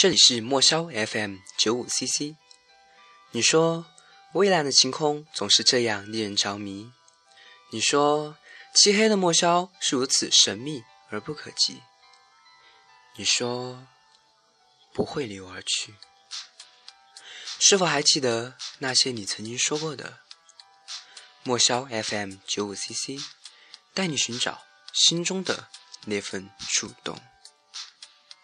这里是墨萧 FM 九五 CC。你说蔚蓝的晴空总是这样令人着迷。你说漆黑的墨萧是如此神秘而不可及。你说不会离我而去。是否还记得那些你曾经说过的？墨萧 FM 九五 CC，带你寻找心中的那份触动。